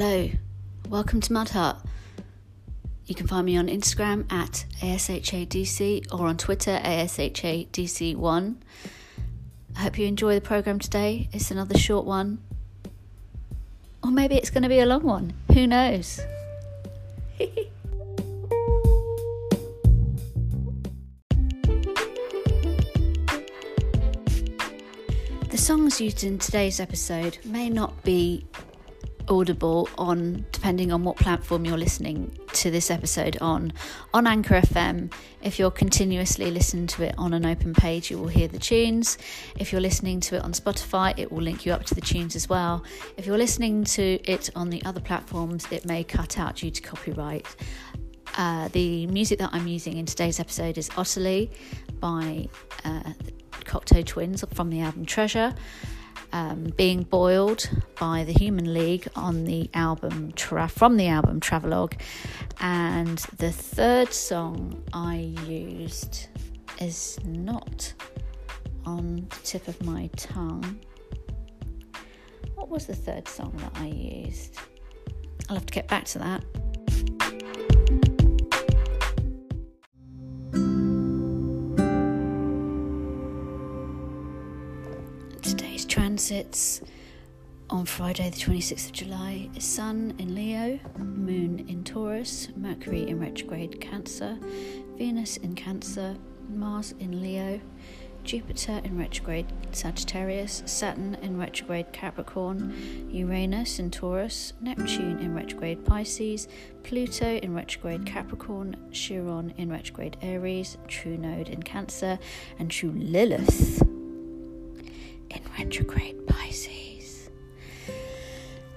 Hello, welcome to Mud Hut. You can find me on Instagram at ASHADC or on Twitter ASHADC1. I hope you enjoy the program today. It's another short one. Or maybe it's going to be a long one. Who knows? the songs used in today's episode may not be audible on depending on what platform you're listening to this episode on on anchor fm if you're continuously listening to it on an open page you will hear the tunes. If you're listening to it on spotify it will link you up to the tunes as well. If you're listening to it on the other platforms it may cut out due to copyright. Uh, the music that I'm using in today's episode is Otterley by uh, the Cocteau Twins from the album Treasure um, being boiled by the Human League on the album tra- from the album Travelogue, and the third song I used is not on the tip of my tongue. What was the third song that I used? I'll have to get back to that. Transits on Friday, the 26th of July, Sun in Leo, Moon in Taurus, Mercury in retrograde Cancer, Venus in Cancer, Mars in Leo, Jupiter in retrograde Sagittarius, Saturn in retrograde Capricorn, Uranus in Taurus, Neptune in retrograde Pisces, Pluto in retrograde Capricorn, Chiron in retrograde Aries, True Node in Cancer, and True Lilith in retrograde Pisces.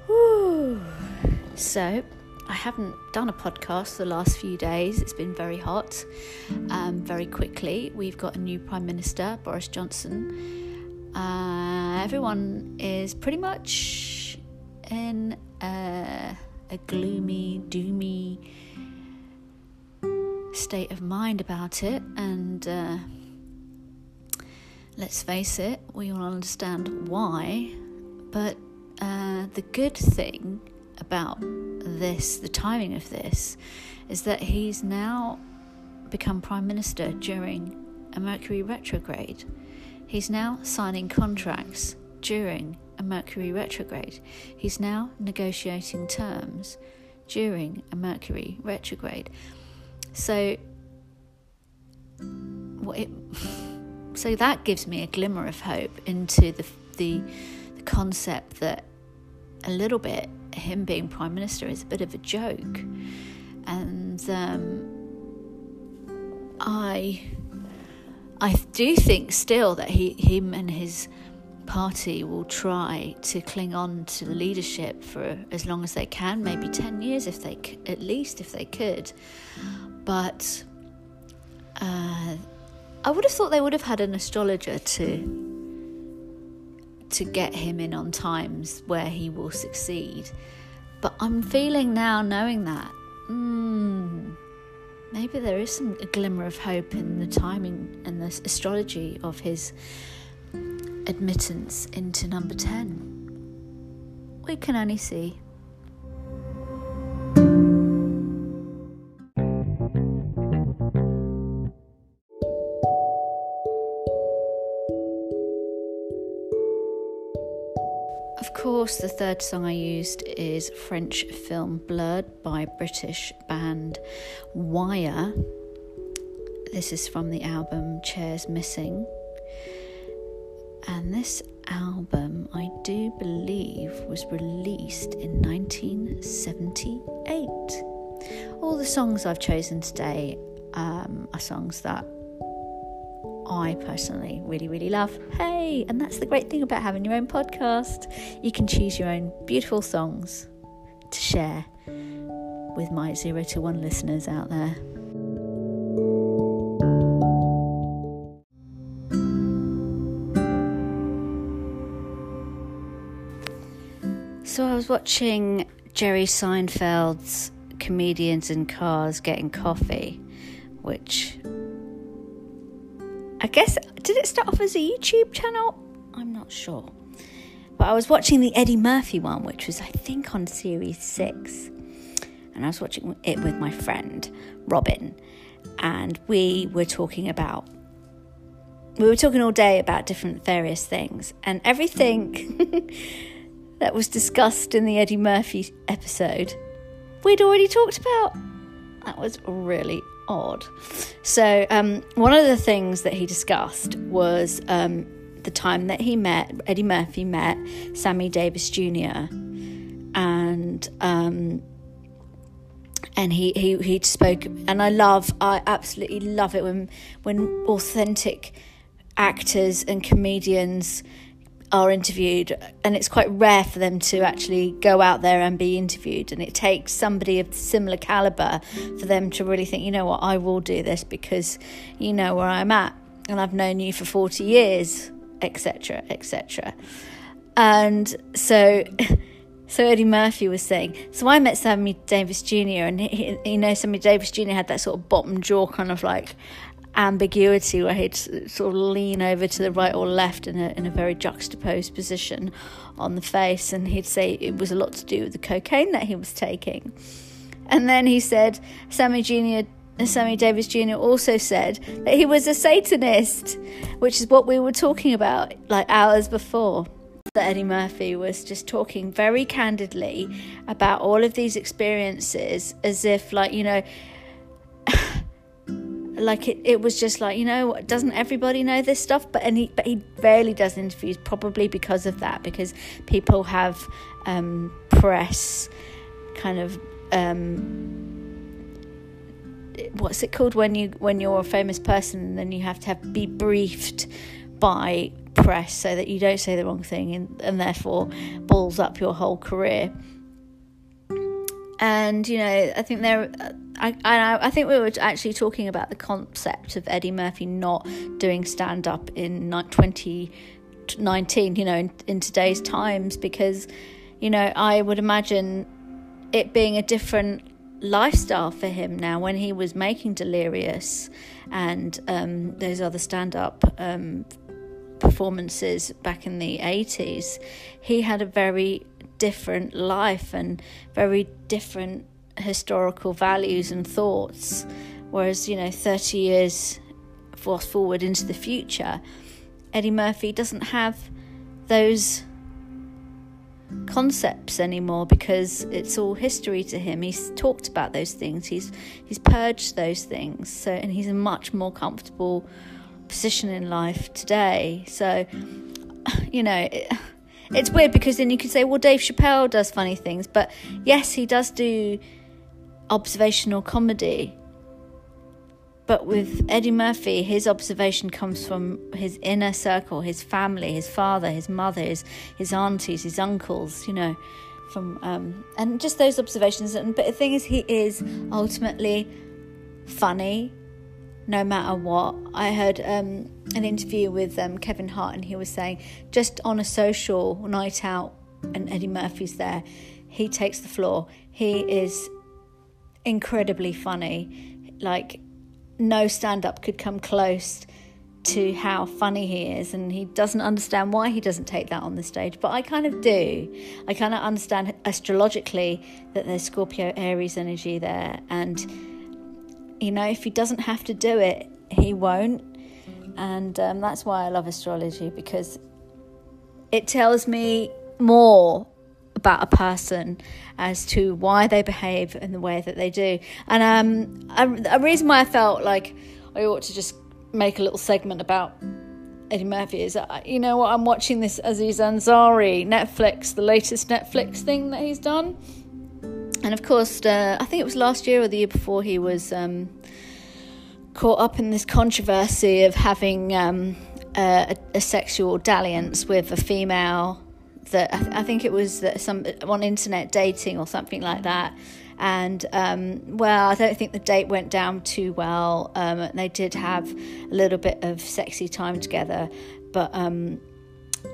Whew. So, I haven't done a podcast the last few days. It's been very hot. Um, very quickly, we've got a new Prime Minister, Boris Johnson. Uh, everyone is pretty much in a, a gloomy, doomy state of mind about it, and uh, let's face it, we all understand why. But uh, the good thing about this, the timing of this, is that he's now become Prime Minister during a Mercury retrograde. He's now signing contracts during a Mercury retrograde. He's now negotiating terms during a Mercury retrograde. So, what it. So that gives me a glimmer of hope into the, the, the concept that a little bit him being prime minister is a bit of a joke, and um, I I do think still that he him and his party will try to cling on to the leadership for as long as they can, maybe 10 years if they at least if they could. But uh, I would have thought they would have had an astrologer to to get him in on times where he will succeed. But I'm feeling now, knowing that, mm, maybe there is some a glimmer of hope in the timing and the astrology of his admittance into number 10. We can only see. Course, the third song I used is French film Blurred by British band Wire. This is from the album Chairs Missing. And this album, I do believe, was released in 1978. All the songs I've chosen today um, are songs that I personally really, really love. Hey, and that's the great thing about having your own podcast. You can choose your own beautiful songs to share with my zero to one listeners out there. So I was watching Jerry Seinfeld's Comedians in Cars Getting Coffee, which I guess, did it start off as a YouTube channel? I'm not sure. But I was watching the Eddie Murphy one, which was, I think, on series six. And I was watching it with my friend, Robin. And we were talking about, we were talking all day about different various things. And everything that was discussed in the Eddie Murphy episode, we'd already talked about. That was really odd. So, um, one of the things that he discussed was um, the time that he met, Eddie Murphy met Sammy Davis Jr. And, um, and he, he, he spoke, and I love, I absolutely love it when, when authentic actors and comedians are interviewed, and it's quite rare for them to actually go out there and be interviewed. And it takes somebody of similar caliber for them to really think, you know what, I will do this because you know where I'm at, and I've known you for 40 years, etc., etc. And so. So Eddie Murphy was saying, so I met Sammy Davis Jr. and he, you know Sammy Davis Jr. had that sort of bottom jaw kind of like ambiguity where he'd sort of lean over to the right or left in a, in a very juxtaposed position on the face and he'd say it was a lot to do with the cocaine that he was taking. And then he said sammy jr uh, sammy davis jr also said that he was a satanist which is what we were talking about like hours before. That Eddie Murphy was just talking very candidly about all of these experiences as if like you know like it, it was just like you know doesn't everybody know this stuff? But and he but he rarely does interviews probably because of that because people have um, press kind of um, what's it called when you when you're a famous person then you have to have be briefed by press so that you don't say the wrong thing and, and therefore balls up your whole career. And you know i think there I, I, I think we were actually talking about the concept of Eddie Murphy not doing stand up in 2019, you know, in, in today's times, because, you know, I would imagine it being a different lifestyle for him now when he was making Delirious and um, those other stand up um, performances back in the 80s. He had a very different life and very different historical values and thoughts. Whereas, you know, 30 years forward into the future, Eddie Murphy doesn't have those concepts anymore because it's all history to him. He's talked about those things. He's he's purged those things. So and he's a much more comfortable position in life today. So you know, it, it's weird because then you could say, well, Dave Chappelle does funny things, but yes, he does do observational comedy. But with Eddie Murphy, his observation comes from his inner circle, his family, his father, his mother, his, his aunties, his uncles, you know, from um, and just those observations. And but the thing is, he is ultimately funny, no matter what. I heard um, an interview with um, Kevin Hart, and he was saying just on a social night out, and Eddie Murphy's there, he takes the floor. He is incredibly funny. Like, no stand up could come close to how funny he is, and he doesn't understand why he doesn't take that on the stage. But I kind of do. I kind of understand astrologically that there's Scorpio Aries energy there, and you know, if he doesn't have to do it, he won't. And um, that's why I love astrology because it tells me more about a person as to why they behave in the way that they do. And um, a, a, reason why I felt like I ought to just make a little segment about Eddie Murphy is, uh, you know what, I'm watching this Aziz Ansari Netflix, the latest Netflix thing that he's done. And of course, uh, I think it was last year or the year before he was um, caught up in this controversy of having um, a, a sexual dalliance with a female that I, th- I think it was some on internet dating or something like that. And um, well, I don't think the date went down too well. Um, they did have a little bit of sexy time together, but um,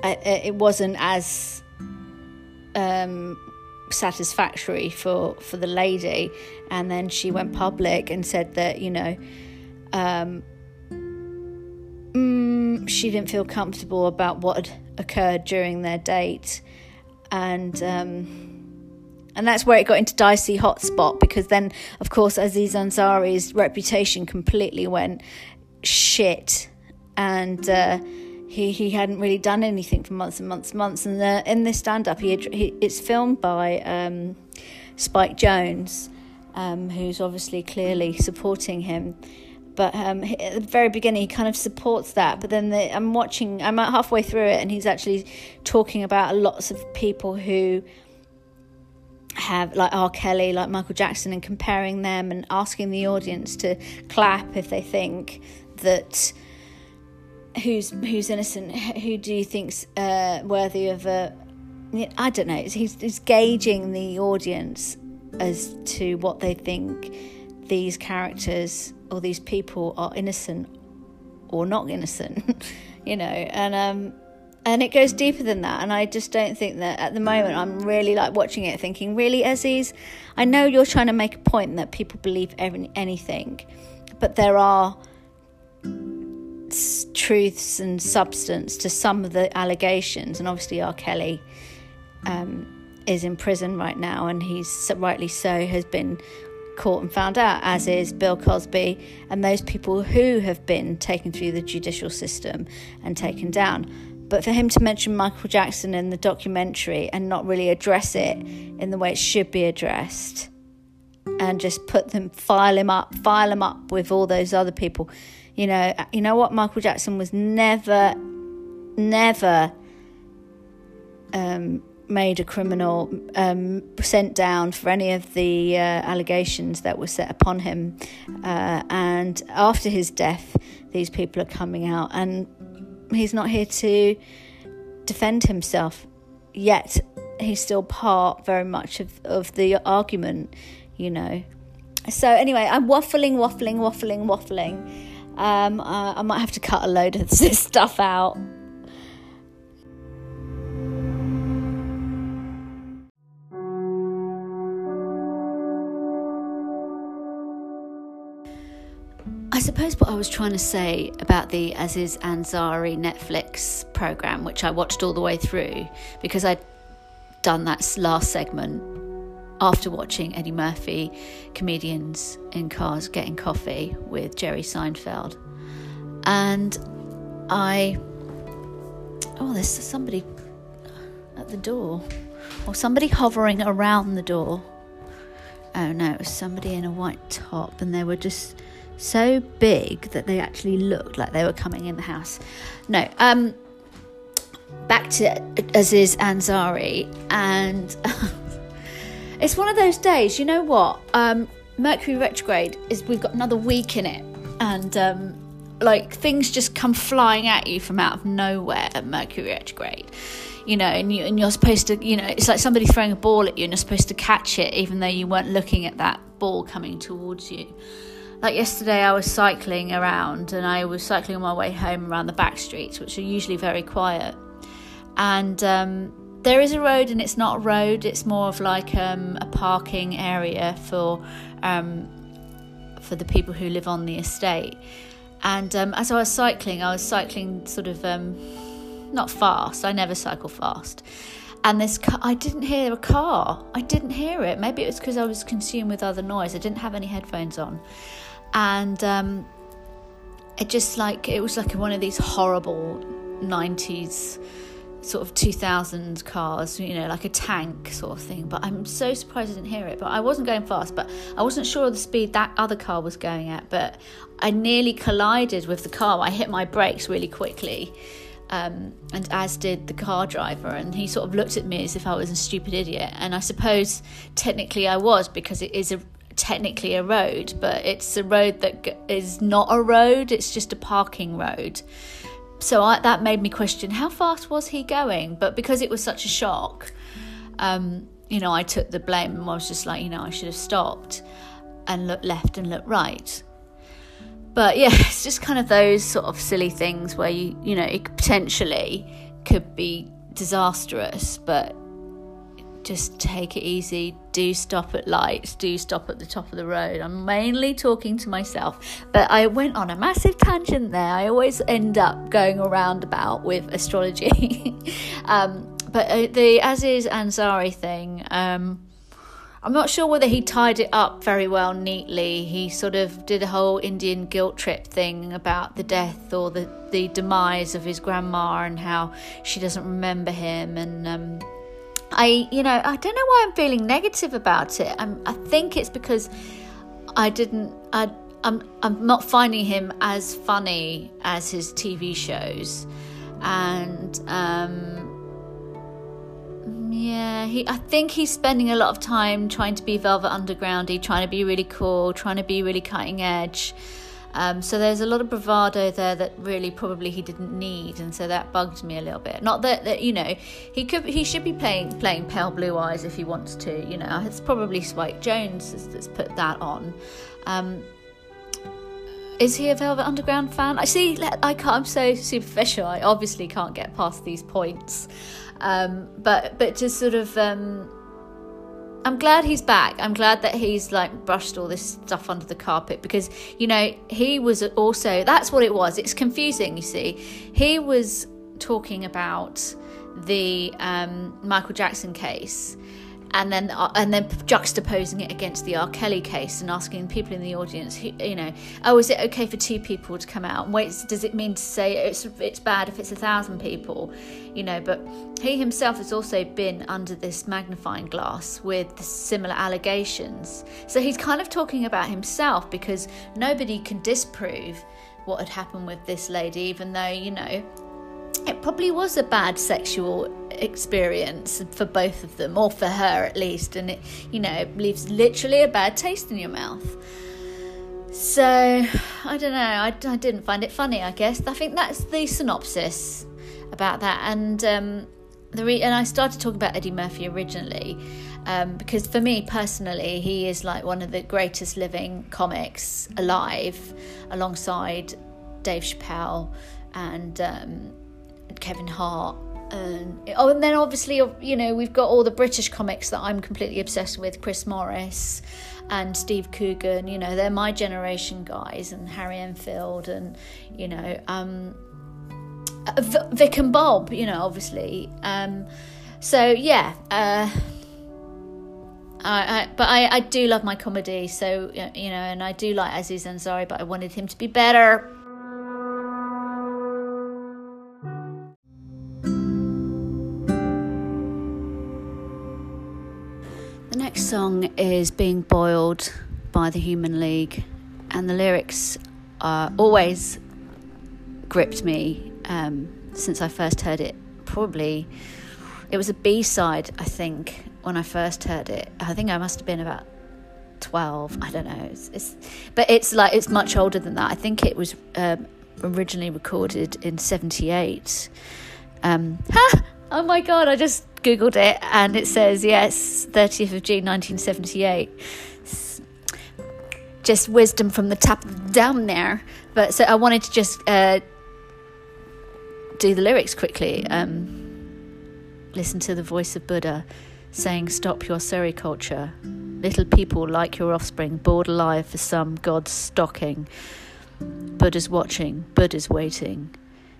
I, it wasn't as um, satisfactory for for the lady. And then she went public and said that you know. Um, mm, she didn't feel comfortable about what occurred during their date, and um, and that's where it got into dicey hotspot because then, of course, Aziz Ansari's reputation completely went shit, and uh, he he hadn't really done anything for months and months and months. And uh, in this stand up, he, he, it's filmed by um, Spike Jonze, um, who's obviously clearly supporting him but um, at the very beginning he kind of supports that but then the, i'm watching i'm halfway through it and he's actually talking about lots of people who have like R. Kelly, like Michael Jackson, and comparing them and asking the audience to clap if they think that who's who's innocent, who do you think's uh, worthy of a. I don't know. He's, he's gauging the audience as to what they think these characters or these people are innocent or not innocent, you know, and um, and it goes deeper than that. And I just don't think that at the moment I'm really like watching it, thinking, really, Aziz, I know you're trying to make a point that people believe every, anything, but there are truths and substance to some of the allegations, and obviously R. Kelly. Um, is in prison right now, and he's rightly so has been caught and found out, as is Bill Cosby and those people who have been taken through the judicial system and taken down. But for him to mention Michael Jackson in the documentary and not really address it in the way it should be addressed, and just put them, file him up, file him up with all those other people. You know, you know what? Michael Jackson was never, never um, made a criminal, um, sent down for any of the uh, allegations that were set upon him. Uh, and after his death, these people are coming out, and he's not here to defend himself. Yet he's still part very much of, of the argument, you know. So, anyway, I'm waffling, waffling, waffling, waffling. Um, I might have to cut a load of this stuff out. I suppose what I was trying to say about the Aziz Ansari Netflix program, which I watched all the way through because I'd done that last segment after watching Eddie Murphy, comedians in cars getting coffee with Jerry Seinfeld. And I. Oh, there's somebody at the door, or somebody hovering around the door. Oh no, it was somebody in a white top, and they were just so big that they actually looked like they were coming in the house. No, um, back to Aziz Ansari, and it's one of those days. You know what? Um, Mercury retrograde is. We've got another week in it, and um, like things just come flying at you from out of nowhere at Mercury retrograde. You know, and you and you're supposed to. You know, it's like somebody throwing a ball at you, and you're supposed to catch it, even though you weren't looking at that ball coming towards you like yesterday I was cycling around and I was cycling on my way home around the back streets, which are usually very quiet. And um, there is a road and it's not a road, it's more of like um, a parking area for um, for the people who live on the estate. And um, as I was cycling, I was cycling sort of um, not fast, I never cycle fast. And this car, I didn't hear a car. I didn't hear it. Maybe it was because I was consumed with other noise. I didn't have any headphones on and um, it just like it was like one of these horrible 90s sort of 2000 cars you know like a tank sort of thing. But i'm so surprised i didn't hear it. But i wasn't going fast but i wasn't sure of the speed that other car was going at. But i nearly collided with the car. I hit my brakes really quickly um, and as did the car driver. And he sort of looked at me as if i was a stupid idiot. And i suppose technically i was because it is a technically a road, but it's a road that is not a road, it's just a parking road. So I, that made me question how fast was he going? But because it was such a shock, um, you know, I took the blame and I was just like, you know, I should have stopped and looked left and looked right. But yeah, it's just kind of those sort of silly things where you, you know, it potentially could be disastrous, but just take it easy, do stop at lights, do stop at the top of the road. I'm mainly talking to myself, but I went on a massive tangent there. I always end up going around about with astrology. um, but uh, the Aziz Ansari thing, um, I'm not sure whether he tied it up very well neatly. He sort of did a whole Indian guilt trip thing about the death or the, the demise of his grandma and how she doesn't remember him. And um, I, you know, I don't know why I'm feeling negative about it. I'm, I think it's because I didn't, I, I'm, I'm not finding him as funny as his TV shows. And, um, yeah, he. I think he's spending a lot of time trying to be Velvet Undergroundy, trying to be really cool, trying to be really cutting edge. Um, so there's a lot of bravado there that really probably he didn't need, and so that bugged me a little bit. Not that, that you know he could he should be playing playing Pale Blue Eyes if he wants to. You know, it's probably Spike Jonze that's put that on. Um, is he a Velvet Underground fan? I see. I can't, I'm so superficial. I obviously can't get past these points. Um, but but just sort of, um, I'm glad he's back. I'm glad that he's like brushed all this stuff under the carpet because you know he was also that's what it was. It's confusing, you see. He was talking about the um, Michael Jackson case and then uh, and then juxtaposing it against the R. Kelly case and asking people in the audience, who, you know, oh, is it okay for two people to come out? And wait, does it mean to say it's it's bad if it's a thousand people? You know, but he himself has also been under this magnifying glass with similar allegations. So he's kind of talking about himself because nobody can disprove what had happened with this lady, even though you know it probably was a bad sexual experience for both of them, or for her at least, and it, you know, leaves literally a bad taste in your mouth. So, I don't know, I, I didn't find it funny, I guess. I think that's the synopsis about that. And, um, the re- and I started talking about Eddie Murphy originally um, because for me personally, he is like one of the greatest living comics alive, alongside Dave Chappelle and um, Kevin Hart. And, oh, and then obviously, you know, we've got all the British comics that I'm completely obsessed with Chris Morris and Steve Coogan, you know, they're my generation guys, and Harry Enfield, and, you know, um, Vic and Bob, you know, obviously. Um, so, yeah. Uh, I, I, but I, I do love my comedy, so you know, and I do like Aziz Ansari, but I wanted him to be better. Song is Being Boiled by the Human League, and the lyrics uh, always gripped me um, since I first heard it. Probably it was a B side, I think, when I first heard it. I think I must have been about 12 i don't know it's, it's, but it's like it's much older than that i think it was um, originally recorded in 78 um, oh my god i just googled it and it says yes 30th of june 1978 just wisdom from the top down there. But so i wanted to just uh, do the lyrics quickly. Um, listen to the voice of buddha saying stop your sericulture little people like your offspring bored alive for some god's stocking. Buddha's watching buddha's waiting.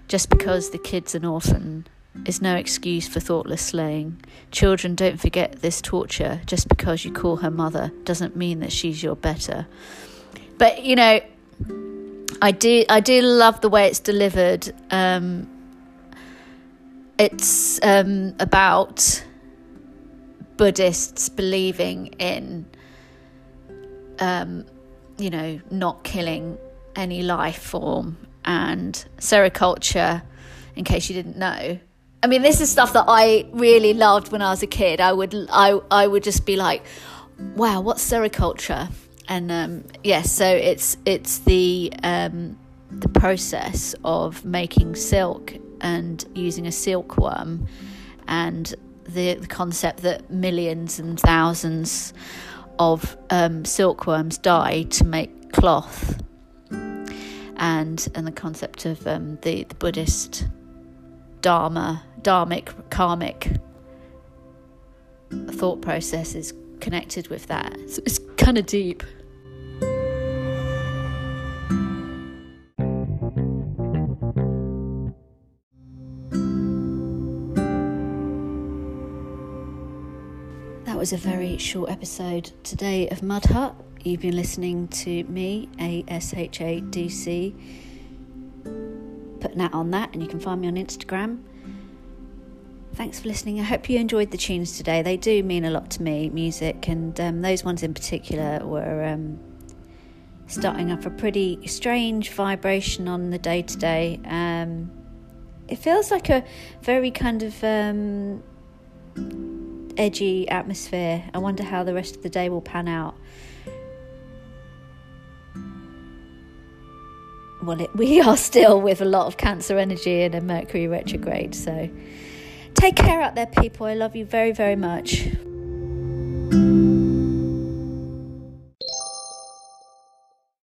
Just because the kid's an orphan is no excuse for thoughtless slaying. Children, don't forget this torture. Just because you call her mother doesn't mean that she's your better. But you know, I do I do love the way it's delivered. Um, it's um, about Buddhists believing in, um, you know, not killing any life form and sericulture. In case you didn't know, I mean, this is stuff that I really loved when I was a kid. I would, I, I would just be like, "Wow, what's sericulture?" And um, yes, yeah, so it's it's the um, the process of making silk and using a silkworm, and the, the concept that millions and thousands of um, silkworms die to make cloth, and and the concept of um, the the Buddhist dharma, dharmic, karmic thought process is connected with that. So it's kind of deep. That was a very short episode today of Mud Hut. You've been listening to me, ASHADC, putting that on that, and you can find me on Instagram. Thanks for listening. I hope you enjoyed the tunes today. They do mean a lot to me, music, and um, those ones in particular were um, starting up a pretty strange vibration on the day to day. It feels like a very kind of um, edgy atmosphere. I wonder how the rest of the day will pan out. Well, it, we are still with a lot of Cancer energy and a Mercury retrograde, so take care out there, people. I love you very, very much.